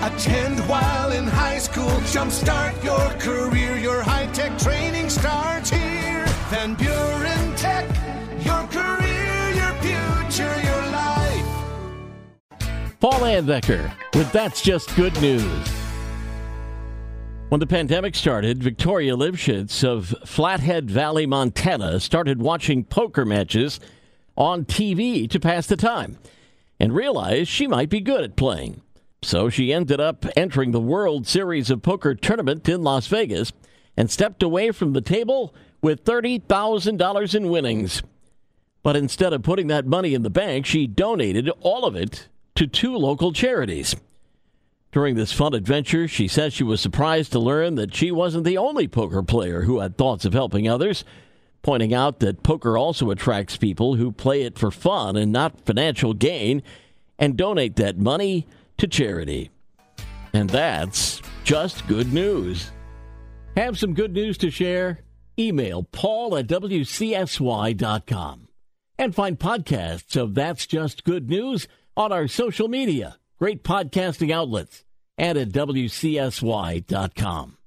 Attend while in high school. Jumpstart your career. Your high tech training starts here. Van Buren Tech. Your career, your future, your life. Paul Layendecker with That's Just Good News. When the pandemic started, Victoria Livschitz of Flathead Valley, Montana, started watching poker matches on TV to pass the time and realized she might be good at playing. So she ended up entering the World Series of Poker tournament in Las Vegas and stepped away from the table with $30,000 in winnings. But instead of putting that money in the bank, she donated all of it to two local charities. During this fun adventure, she says she was surprised to learn that she wasn't the only poker player who had thoughts of helping others, pointing out that poker also attracts people who play it for fun and not financial gain and donate that money to charity. And that's just good news. Have some good news to share? Email paul at wcsy.com and find podcasts of That's Just Good News on our social media, great podcasting outlets, and at wcsy.com.